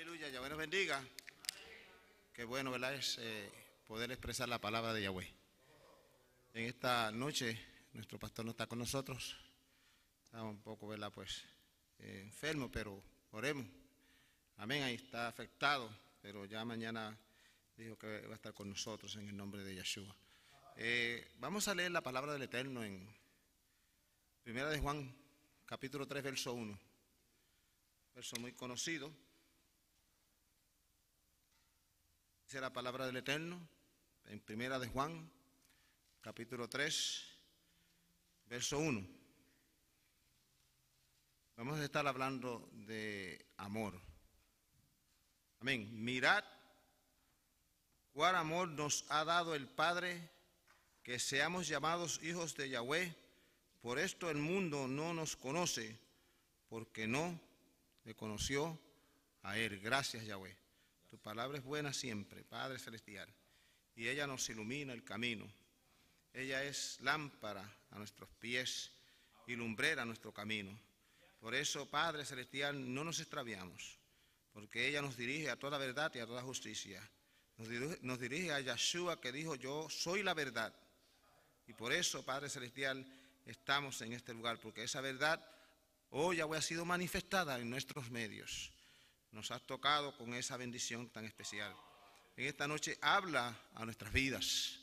Aleluya, Yahweh nos bendiga. Qué bueno, ¿verdad? Es eh, poder expresar la palabra de Yahweh. En esta noche, nuestro pastor no está con nosotros. Está un poco, ¿verdad? Pues eh, enfermo, pero oremos. Amén, ahí está afectado, pero ya mañana dijo que va a estar con nosotros en el nombre de Yeshua. Eh, vamos a leer la palabra del Eterno en Primera de Juan, capítulo 3, verso 1. Verso muy conocido. Dice la palabra del Eterno en Primera de Juan, capítulo 3, verso 1. Vamos a estar hablando de amor. Amén. Mirad cuál amor nos ha dado el Padre que seamos llamados hijos de Yahweh. Por esto el mundo no nos conoce, porque no le conoció a Él. Gracias, Yahweh. Tu palabra es buena siempre, Padre Celestial. Y ella nos ilumina el camino. Ella es lámpara a nuestros pies y lumbrera a nuestro camino. Por eso, Padre Celestial, no nos extraviamos porque ella nos dirige a toda verdad y a toda justicia. Nos dirige, a Yeshua que dijo, yo soy la verdad. Y por eso, Padre Celestial, estamos en este lugar, porque esa verdad hoy ha sido manifestada en nuestros medios. Nos ha tocado con esa bendición tan especial. En esta noche habla a nuestras vidas.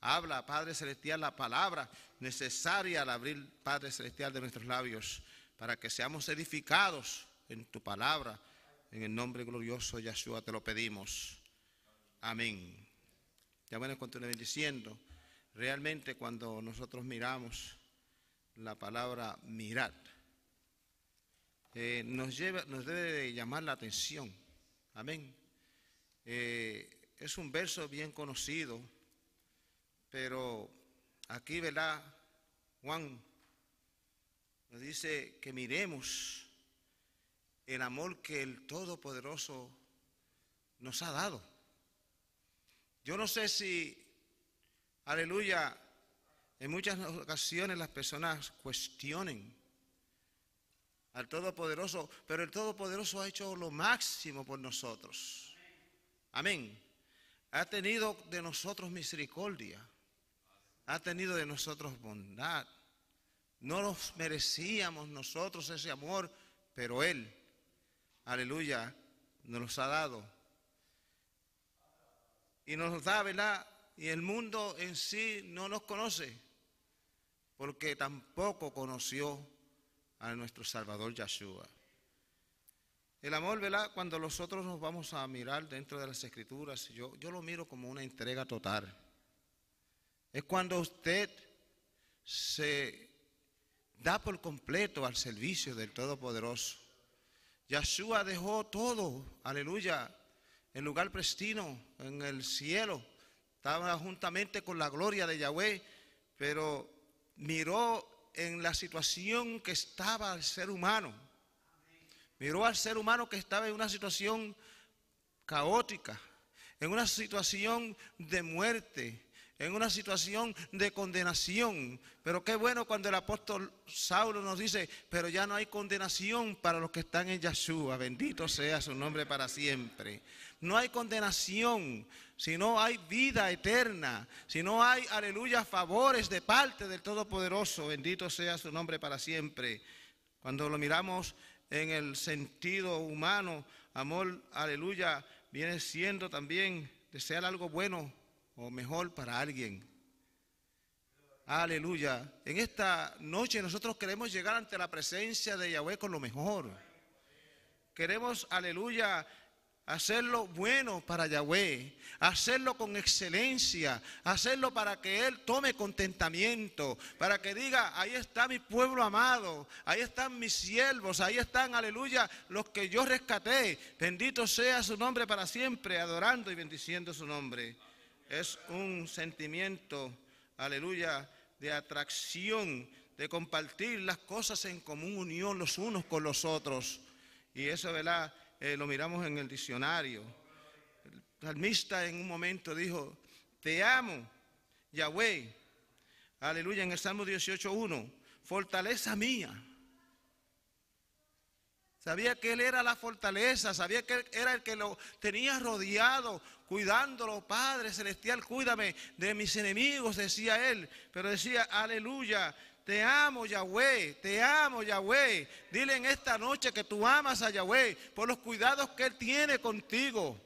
Habla, Padre Celestial, la palabra necesaria al abrir, Padre Celestial, de nuestros labios, para que seamos edificados en tu palabra en el nombre glorioso de Yahshua te lo pedimos. Amén. Ya bueno, continúe bendiciendo. Realmente cuando nosotros miramos la palabra mirar, eh, nos, lleva, nos debe llamar la atención. Amén. Eh, es un verso bien conocido, pero aquí, ¿verdad? Juan nos dice que miremos el amor que el Todopoderoso nos ha dado. Yo no sé si, aleluya, en muchas ocasiones las personas cuestionen al Todopoderoso, pero el Todopoderoso ha hecho lo máximo por nosotros. Amén. Ha tenido de nosotros misericordia. Ha tenido de nosotros bondad. No nos merecíamos nosotros ese amor, pero Él aleluya, nos los ha dado. Y nos da, ¿verdad? Y el mundo en sí no nos conoce, porque tampoco conoció a nuestro Salvador Yeshua. El amor, ¿verdad? Cuando nosotros nos vamos a mirar dentro de las escrituras, yo, yo lo miro como una entrega total. Es cuando usted se da por completo al servicio del Todopoderoso. Yeshua dejó todo, aleluya, en lugar prestino, en el cielo. Estaba juntamente con la gloria de Yahweh, pero miró en la situación que estaba el ser humano. Miró al ser humano que estaba en una situación caótica, en una situación de muerte, en una situación de condenación. Pero qué bueno cuando el apóstol Saulo nos dice, pero ya no hay condenación para los que están en Yeshua. Bendito sea su nombre para siempre. No hay condenación, sino hay vida eterna, sino hay, aleluya, favores de parte del Todopoderoso. Bendito sea su nombre para siempre. Cuando lo miramos en el sentido humano, amor, aleluya, viene siendo también desear algo bueno o mejor para alguien. Aleluya. En esta noche nosotros queremos llegar ante la presencia de Yahweh con lo mejor. Queremos, aleluya, hacerlo bueno para Yahweh, hacerlo con excelencia, hacerlo para que Él tome contentamiento, para que diga, ahí está mi pueblo amado, ahí están mis siervos, ahí están, aleluya, los que yo rescaté. Bendito sea su nombre para siempre, adorando y bendiciendo su nombre es un sentimiento, aleluya, de atracción, de compartir las cosas en común unión los unos con los otros. Y eso, ¿verdad? Eh, lo miramos en el diccionario. El salmista en un momento dijo, te amo, Yahweh. Aleluya, en el Salmo 18.1, fortaleza mía. Sabía que Él era la fortaleza, sabía que Él era el que lo tenía rodeado, cuidándolo. Padre Celestial, cuídame de mis enemigos, decía Él. Pero decía, aleluya, te amo Yahweh, te amo Yahweh. Dile en esta noche que tú amas a Yahweh por los cuidados que Él tiene contigo.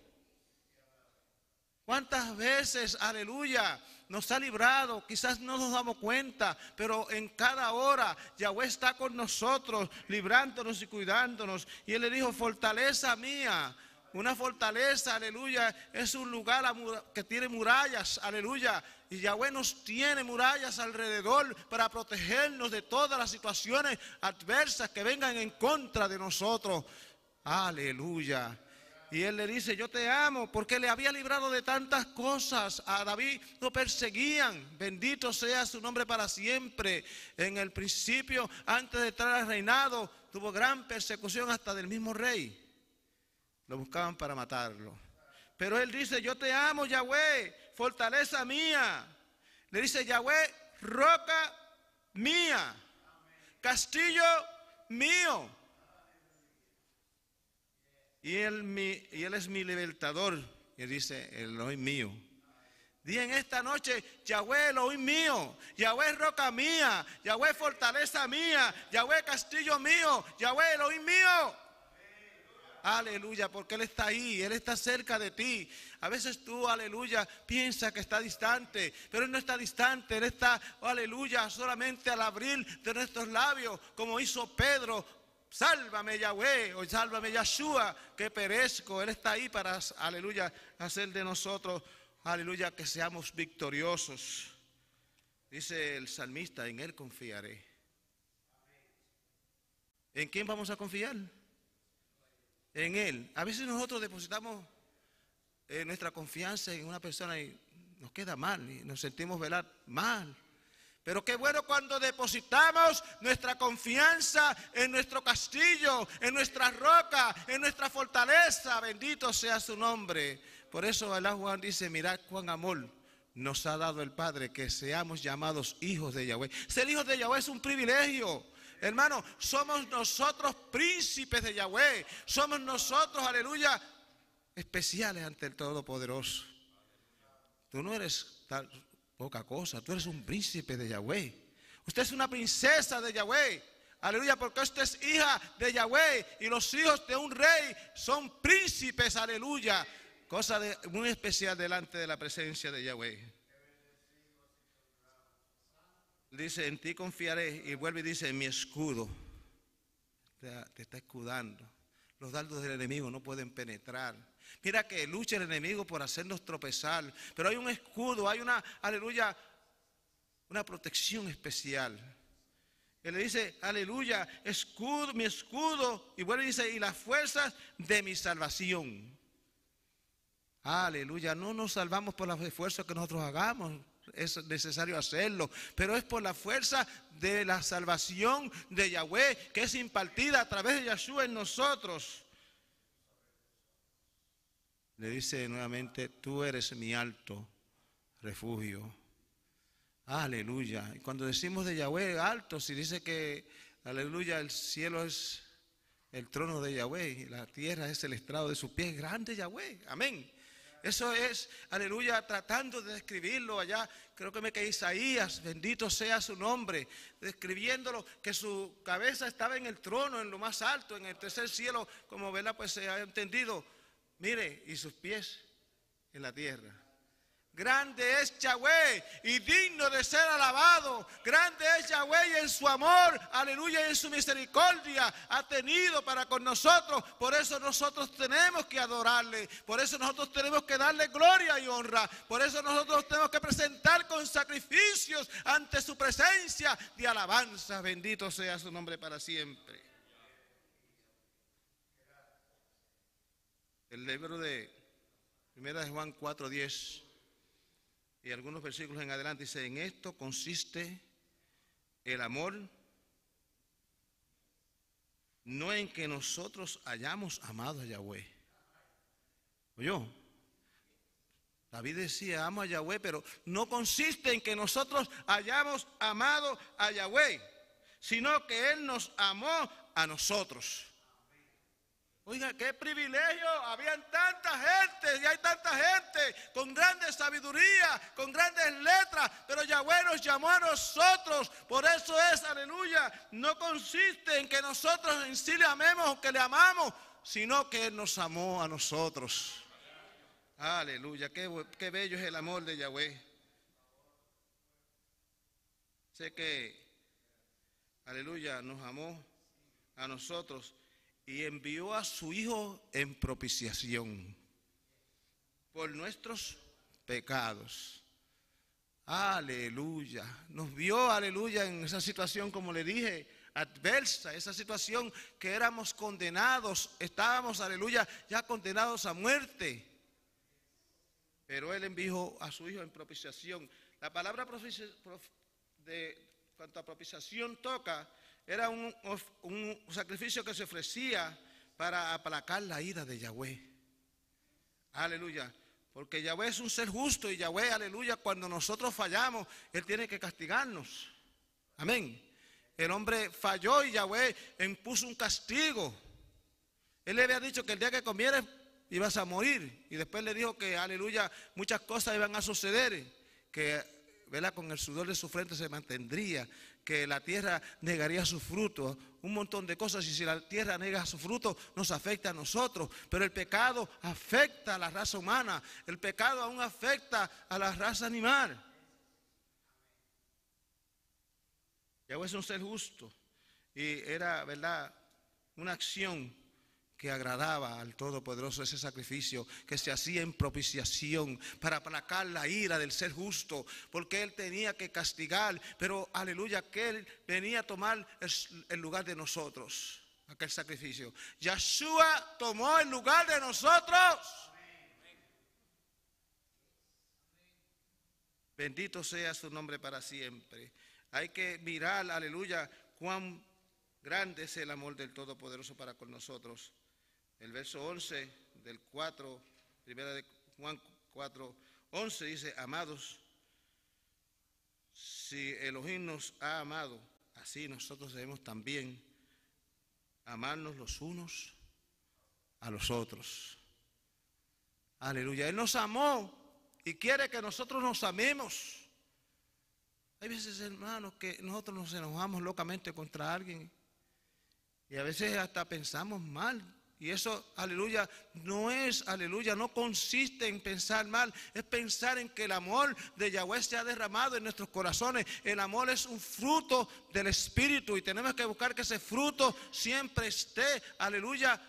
¿Cuántas veces, aleluya, nos ha librado? Quizás no nos damos cuenta, pero en cada hora Yahweh está con nosotros, librándonos y cuidándonos. Y Él le dijo, fortaleza mía. Una fortaleza, aleluya, es un lugar que tiene murallas, aleluya. Y Yahweh nos tiene murallas alrededor para protegernos de todas las situaciones adversas que vengan en contra de nosotros. Aleluya. Y él le dice, yo te amo, porque le había librado de tantas cosas. A David lo perseguían. Bendito sea su nombre para siempre. En el principio, antes de entrar al reinado, tuvo gran persecución hasta del mismo rey. Lo buscaban para matarlo. Pero él dice, yo te amo, Yahweh, fortaleza mía. Le dice, Yahweh, roca mía, castillo mío. Y él, es mi libertador. Y dice, el Elohim mío. Dí en esta noche, Yahweh Elohim mío, Yahweh roca mía, Yahweh fortaleza mía, Yahweh castillo mío, Yahweh Elohim mío. Aleluya, porque Él está ahí, Él está cerca de ti. A veces tú, aleluya, piensas que está distante, pero Él no está distante, Él está, aleluya, solamente al abrir de nuestros labios, como hizo Pedro Sálvame Yahweh o sálvame Yahshua, que perezco. Él está ahí para, aleluya, hacer de nosotros, aleluya, que seamos victoriosos. Dice el salmista, en Él confiaré. ¿En quién vamos a confiar? En Él. A veces nosotros depositamos eh, nuestra confianza en una persona y nos queda mal y nos sentimos velar mal. Pero qué bueno cuando depositamos nuestra confianza en nuestro castillo, en nuestra roca, en nuestra fortaleza. Bendito sea su nombre. Por eso Alá Juan dice, mirad cuán amor nos ha dado el Padre que seamos llamados hijos de Yahweh. Ser hijos de Yahweh es un privilegio. Hermano, somos nosotros príncipes de Yahweh. Somos nosotros, aleluya, especiales ante el Todopoderoso. Tú no eres poca cosa. Tú eres un príncipe de Yahweh. Usted es una princesa de Yahweh. Aleluya, porque usted es hija de Yahweh y los hijos de un rey son príncipes, aleluya. Cosa de, muy especial delante de la presencia de Yahweh. Dice, en ti confiaré y vuelve y dice, en mi escudo. te está escudando. Los dardos del enemigo no pueden penetrar. Mira que lucha el enemigo por hacernos tropezar. Pero hay un escudo, hay una, aleluya, una protección especial. Él le dice, aleluya, escudo, mi escudo. Y bueno, dice, y las fuerzas de mi salvación. Aleluya, no nos salvamos por los esfuerzos que nosotros hagamos, es necesario hacerlo, pero es por la fuerza de la salvación de Yahweh que es impartida a través de Yahshua en nosotros le dice nuevamente, tú eres mi alto refugio. Aleluya. Y cuando decimos de Yahweh alto, si dice que, aleluya, el cielo es el trono de Yahweh y la tierra es el estrado de su pie, grande Yahweh. Amén. Eso es, aleluya, tratando de describirlo allá. Creo que me que Isaías, bendito sea su nombre, describiéndolo, que su cabeza estaba en el trono, en lo más alto, en el tercer cielo, como vela, pues se ha entendido Mire, y sus pies en la tierra. Grande es Yahweh y digno de ser alabado. Grande es Yahweh y en su amor, aleluya, y en su misericordia ha tenido para con nosotros. Por eso nosotros tenemos que adorarle. Por eso nosotros tenemos que darle gloria y honra. Por eso nosotros tenemos que presentar con sacrificios ante su presencia de alabanza. Bendito sea su nombre para siempre. El libro de Primera de Juan 4:10 y algunos versículos en adelante dice, en esto consiste el amor, no en que nosotros hayamos amado a Yahweh. ¿Oyó? David decía, amo a Yahweh, pero no consiste en que nosotros hayamos amado a Yahweh, sino que Él nos amó a nosotros. Oiga, qué privilegio. Habían tanta gente y hay tanta gente con grande sabiduría, con grandes letras, pero Yahweh nos llamó a nosotros. Por eso es, aleluya, no consiste en que nosotros en sí le amemos o que le amamos, sino que Él nos amó a nosotros. Aleluya, qué, qué bello es el amor de Yahweh. Sé que, aleluya, nos amó a nosotros y envió a su Hijo en propiciación por nuestros pecados. Aleluya. Nos vio, aleluya, en esa situación, como le dije, adversa, esa situación que éramos condenados, estábamos, aleluya, ya condenados a muerte. Pero Él envió a su Hijo en propiciación. La palabra de cuanto a propiciación toca, era un, sacrificio que se ofrecía para aplacar la ira de Yahweh. Aleluya. Porque Yahweh es un ser justo y Yahweh, aleluya, cuando nosotros fallamos, Él tiene que castigarnos. Amén. El hombre falló y Yahweh impuso un castigo. Él le había dicho que el día que comieras ibas a morir. Y después le dijo que, aleluya, muchas cosas iban a suceder. Que, ¿verdad? Con el sudor de su frente se mantendría que la tierra negaría su fruto, un montón de cosas, y si la tierra nega su fruto, nos afecta a nosotros. Pero el pecado afecta a la raza humana, el pecado aún afecta a la raza animal. Yahweh es un ser justo y era, ¿verdad?, una acción que agradaba al Todopoderoso ese sacrificio que se hacía en propiciación para aplacar la ira del ser justo, porque Él tenía que castigar, pero aleluya, que Él venía a tomar el, lugar de nosotros, aquel sacrificio. Yahshua tomó el lugar de nosotros. Bendito sea su nombre para siempre. Hay que mirar, aleluya, cuán grande es el amor del Todopoderoso para con nosotros. El verso 11 del 4, primera de Juan 4, 11 dice, amados, si Elohim nos ha amado, así nosotros debemos también amarnos los unos a los otros. Aleluya. Él nos amó y quiere que nosotros nos amemos. Hay veces, hermanos, que nosotros nos enojamos locamente contra alguien y a veces hasta pensamos mal y eso, aleluya, no es, aleluya, no consiste en pensar mal, es pensar en que el amor de Yahweh se ha derramado en nuestros corazones. El amor es un fruto del Espíritu y tenemos que buscar que ese fruto siempre esté, aleluya,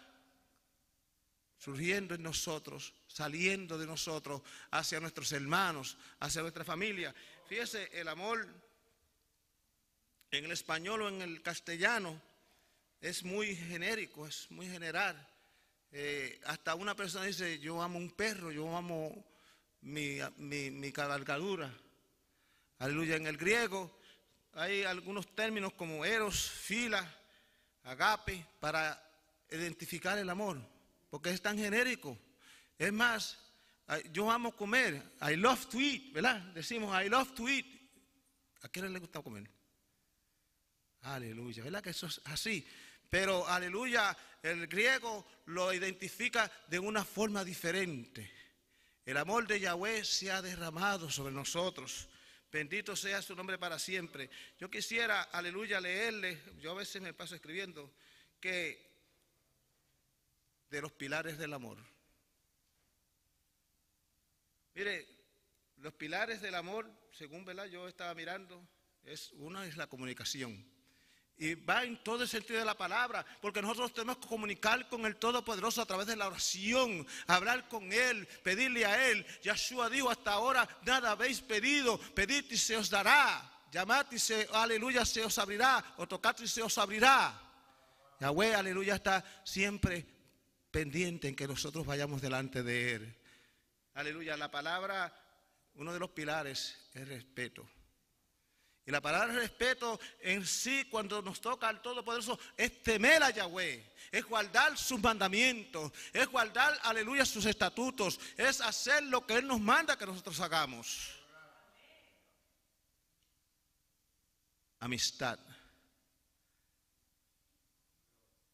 surgiendo en nosotros, saliendo de nosotros hacia nuestros hermanos, hacia nuestra familia. Fíjese, el amor en el español o en el castellano es muy genérico, es muy general. Eh, hasta una persona dice, yo amo un perro, yo amo mi, mi, cabalgadura. Aleluya. En el griego hay algunos términos como eros, fila, agape, para identificar el amor, porque es tan genérico. Es más, yo amo comer, I love to eat, ¿verdad? Decimos, I love to eat. ¿A quién le gusta comer? Aleluya, ¿verdad que eso es así? Pero, aleluya, el griego lo identifica de una forma diferente. El amor de Yahweh se ha derramado sobre nosotros. Bendito sea su nombre para siempre. Yo quisiera, aleluya, leerle, yo a veces me paso escribiendo, que de los pilares del amor. Mire, los pilares del amor, según yo estaba mirando, es una es la comunicación. Y va en todo el sentido de la palabra, porque nosotros tenemos que comunicar con el Todopoderoso a través de la oración, hablar con Él, pedirle a Él. Yahshua dijo, hasta ahora nada habéis pedido, pedid y se os dará. Llamad y se, aleluya, se os abrirá, o tocad y se os abrirá. Yahweh, aleluya, está siempre pendiente en que nosotros vayamos delante de Él. Aleluya, la palabra, uno de los pilares es respeto. Y la palabra respeto en sí, cuando nos toca al Todopoderoso, es temer a Yahweh, es guardar sus mandamientos, es guardar, aleluya, sus estatutos, es hacer lo que Él nos manda que nosotros hagamos. Amistad.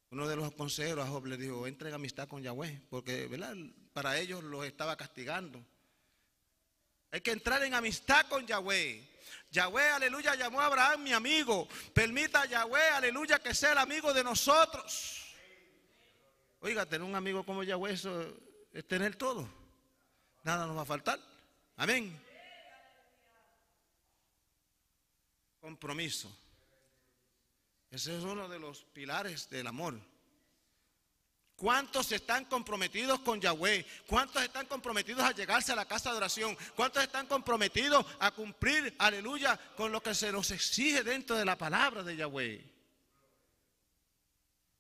Uno de los consejeros a Job le dijo, entre en amistad con Yahweh, porque para ellos los estaba castigando. Hay que entrar en amistad con Yahweh. Yahweh, aleluya, llamó a Abraham mi amigo. Permita a Yahweh, aleluya, que sea el amigo de nosotros. Oiga, tener un amigo como Yahweh, eso es tener todo. Nada nos va a faltar. Amén. Compromiso. Ese es uno de los pilares del amor. ¿Cuántos están comprometidos con Yahweh? ¿Cuántos están comprometidos a llegarse a la casa de oración? ¿Cuántos están comprometidos a cumplir, aleluya, con lo que se nos exige dentro de la palabra de Yahweh?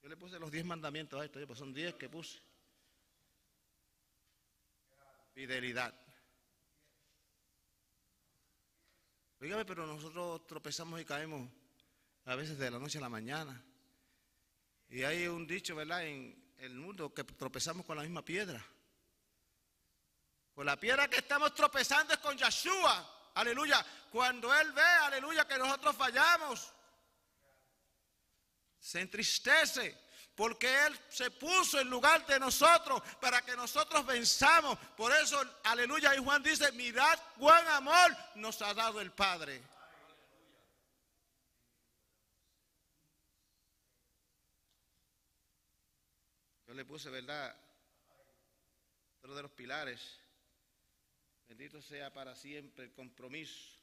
Yo le puse los diez mandamientos a esto, pues son diez que puse. Fidelidad. Dígame, pero nosotros tropezamos y caemos a veces de la noche a la mañana. Y hay un dicho, ¿verdad? El mundo que tropezamos con la misma piedra. Pues la piedra que estamos tropezando es con Yeshua. Aleluya. Cuando Él ve, aleluya, que nosotros fallamos, se entristece. Porque Él se puso en lugar de nosotros para que nosotros venzamos. Por eso, aleluya, y Juan dice, mirad cuán amor nos ha dado el Padre. Le puse, ¿verdad? Otro de los pilares. Bendito sea para siempre el compromiso.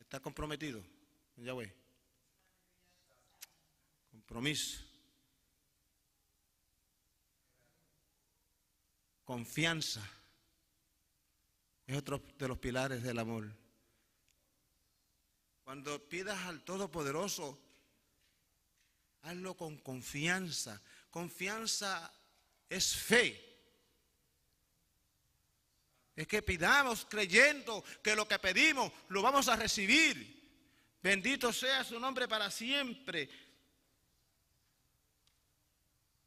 ¿Está comprometido? Yahweh. Compromiso. Confianza. Es otro de los pilares del amor. Cuando pidas al Todopoderoso, hazlo con confianza. Confianza es fe. Es que pidamos creyendo que lo que pedimos lo vamos a recibir. Bendito sea su nombre para siempre.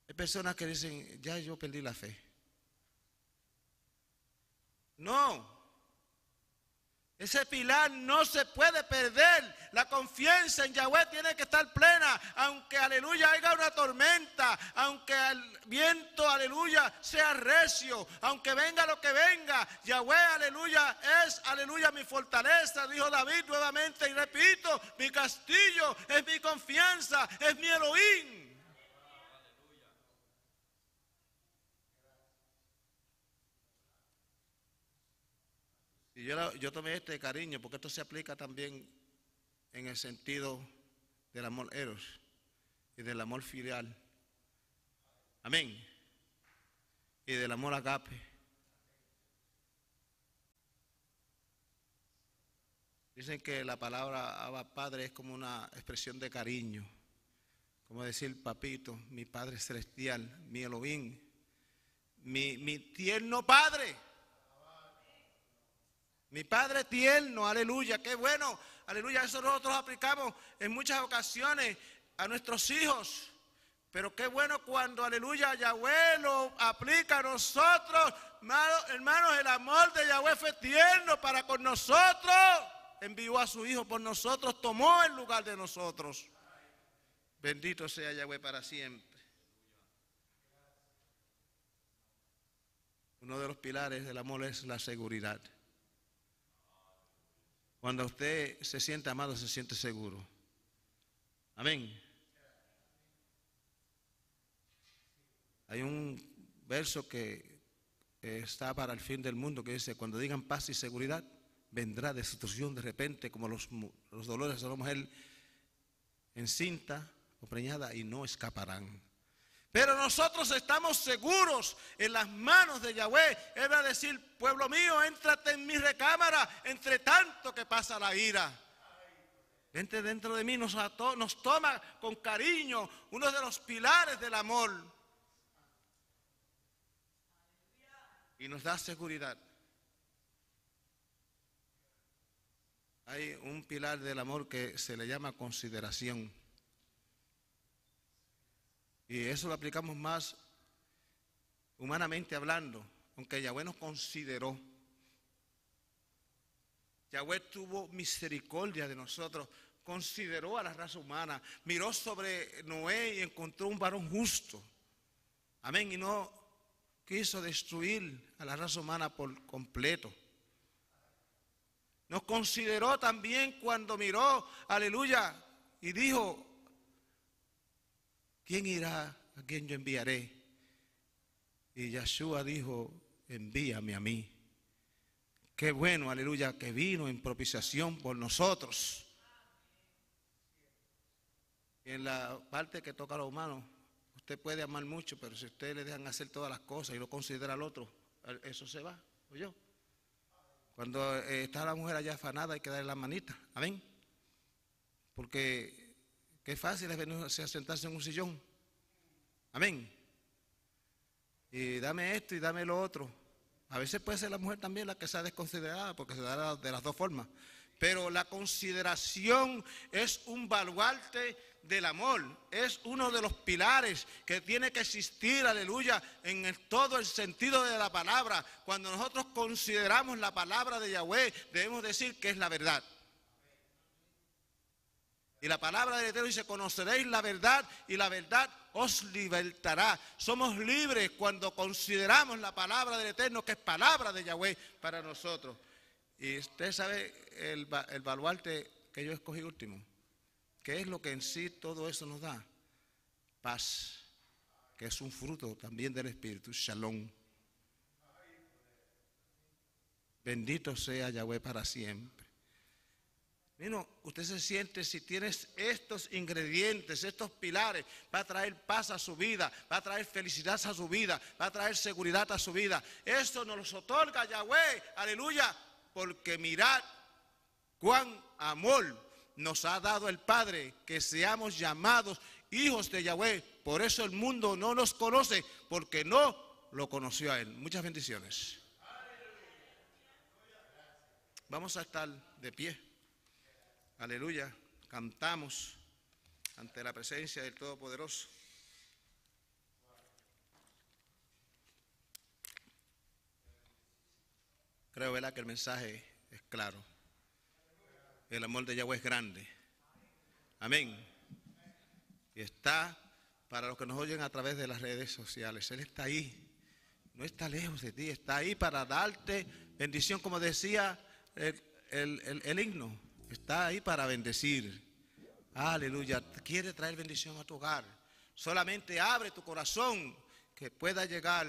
Hay personas que dicen, ya yo perdí la fe. No. Ese pilar no se puede perder. La confianza en Yahweh tiene que estar plena. Aunque, aleluya, haya una tormenta. Aunque el viento, aleluya, sea recio. Aunque venga lo que venga. Yahweh, aleluya, es, aleluya, mi fortaleza. Dijo David nuevamente. Y repito, mi castillo es mi confianza. Es mi Elohim. Y yo, tomé este cariño porque esto se aplica también en el sentido del amor eros y del amor filial. Amén. Y del amor agape. Dicen que la palabra Padre es como una expresión de cariño, como decir papito, mi Padre celestial, mi Elohim, mi, mi tierno Padre. Mi Padre tierno, aleluya, qué bueno, aleluya, eso nosotros aplicamos en muchas ocasiones a nuestros hijos. Pero qué bueno cuando, aleluya, Yahweh lo aplica a nosotros. Hermanos, el amor de Yahweh fue tierno para con nosotros. Envió a su Hijo por nosotros, tomó el lugar de nosotros. Bendito sea Yahweh para siempre. Uno de los pilares del amor es la seguridad. Cuando usted se siente amado, se siente seguro. Amén. Hay un verso que está para el fin del mundo que dice, cuando digan paz y seguridad, vendrá destrucción de repente como los, los dolores de la mujer encinta o preñada y no escaparán. Pero nosotros estamos seguros en las manos de Yahweh. Él va a decir, pueblo mío, éntrate en mi recámara, entre tanto que pasa la ira. Vente dentro de mí, nos, nos toma con cariño, uno de los pilares del amor. Y nos da seguridad. Hay un pilar del amor que se le llama consideración. Y eso lo aplicamos más humanamente hablando, aunque Yahweh nos consideró. Yahweh tuvo misericordia de nosotros consideró a la raza humana, miró sobre Noé y encontró un varón justo. Amén. Y no quiso destruir a la raza humana por completo. Nos consideró también cuando miró, aleluya, y dijo, ¿quién irá a quien yo enviaré? Y Yeshua dijo, envíame a mí. Qué bueno, aleluya, que vino en propiciación por nosotros. En la parte que toca a los humanos, usted puede amar mucho, pero si usted le dejan hacer todas las cosas y lo considera al otro, eso se va, yo. Cuando eh, está la mujer allá afanada hay que darle la manita, amén. Porque qué fácil es venirse a sentarse en un sillón, amén. Y dame esto y dame lo otro. A veces puede ser la mujer también la que sea desconsiderada, porque se da de las dos formas. Pero la consideración es un baluarte del amor, es uno de los pilares que tiene que existir, aleluya, en todo el sentido de la palabra. Cuando nosotros consideramos la palabra de Yahweh, debemos decir que es la verdad. Y la palabra del Eterno dice, conoceréis la verdad y la verdad os libertará. Somos libres cuando consideramos la palabra del Eterno, que es palabra de Yahweh para nosotros. Y usted sabe el, el baluarte que yo escogí último. ¿Qué es lo que en sí todo eso nos da? Paz, que es un fruto también del Espíritu, shalom. Bendito sea Yahweh para siempre. Bueno, usted se siente si tienes estos ingredientes, estos pilares, va a traer paz a su vida, va a traer felicidad a su vida, va a traer seguridad a su vida. Esto nos los otorga Yahweh, aleluya, porque mirad cuán amor nos ha dado el Padre, que seamos llamados hijos de Yahweh. Por eso el mundo no nos conoce, porque no lo conoció a Él. Muchas bendiciones. Vamos a estar de pie. Aleluya, cantamos ante la presencia del Todopoderoso. Creo, ¿verdad?, que el mensaje es claro. El amor de Yahweh es grande. Amén. Y está para los que nos oyen a través de las redes sociales. Él está ahí. No está lejos de ti. Está ahí para darte bendición, como decía el, el himno Está ahí para bendecir. Aleluya. Quiere traer bendición a tu hogar. Solamente abre tu corazón que pueda llegar,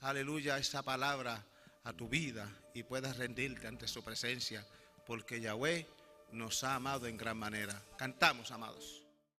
aleluya, esa palabra a tu vida y puedas rendirte ante su presencia. Porque Yahweh nos ha amado en gran manera. Cantamos, amados.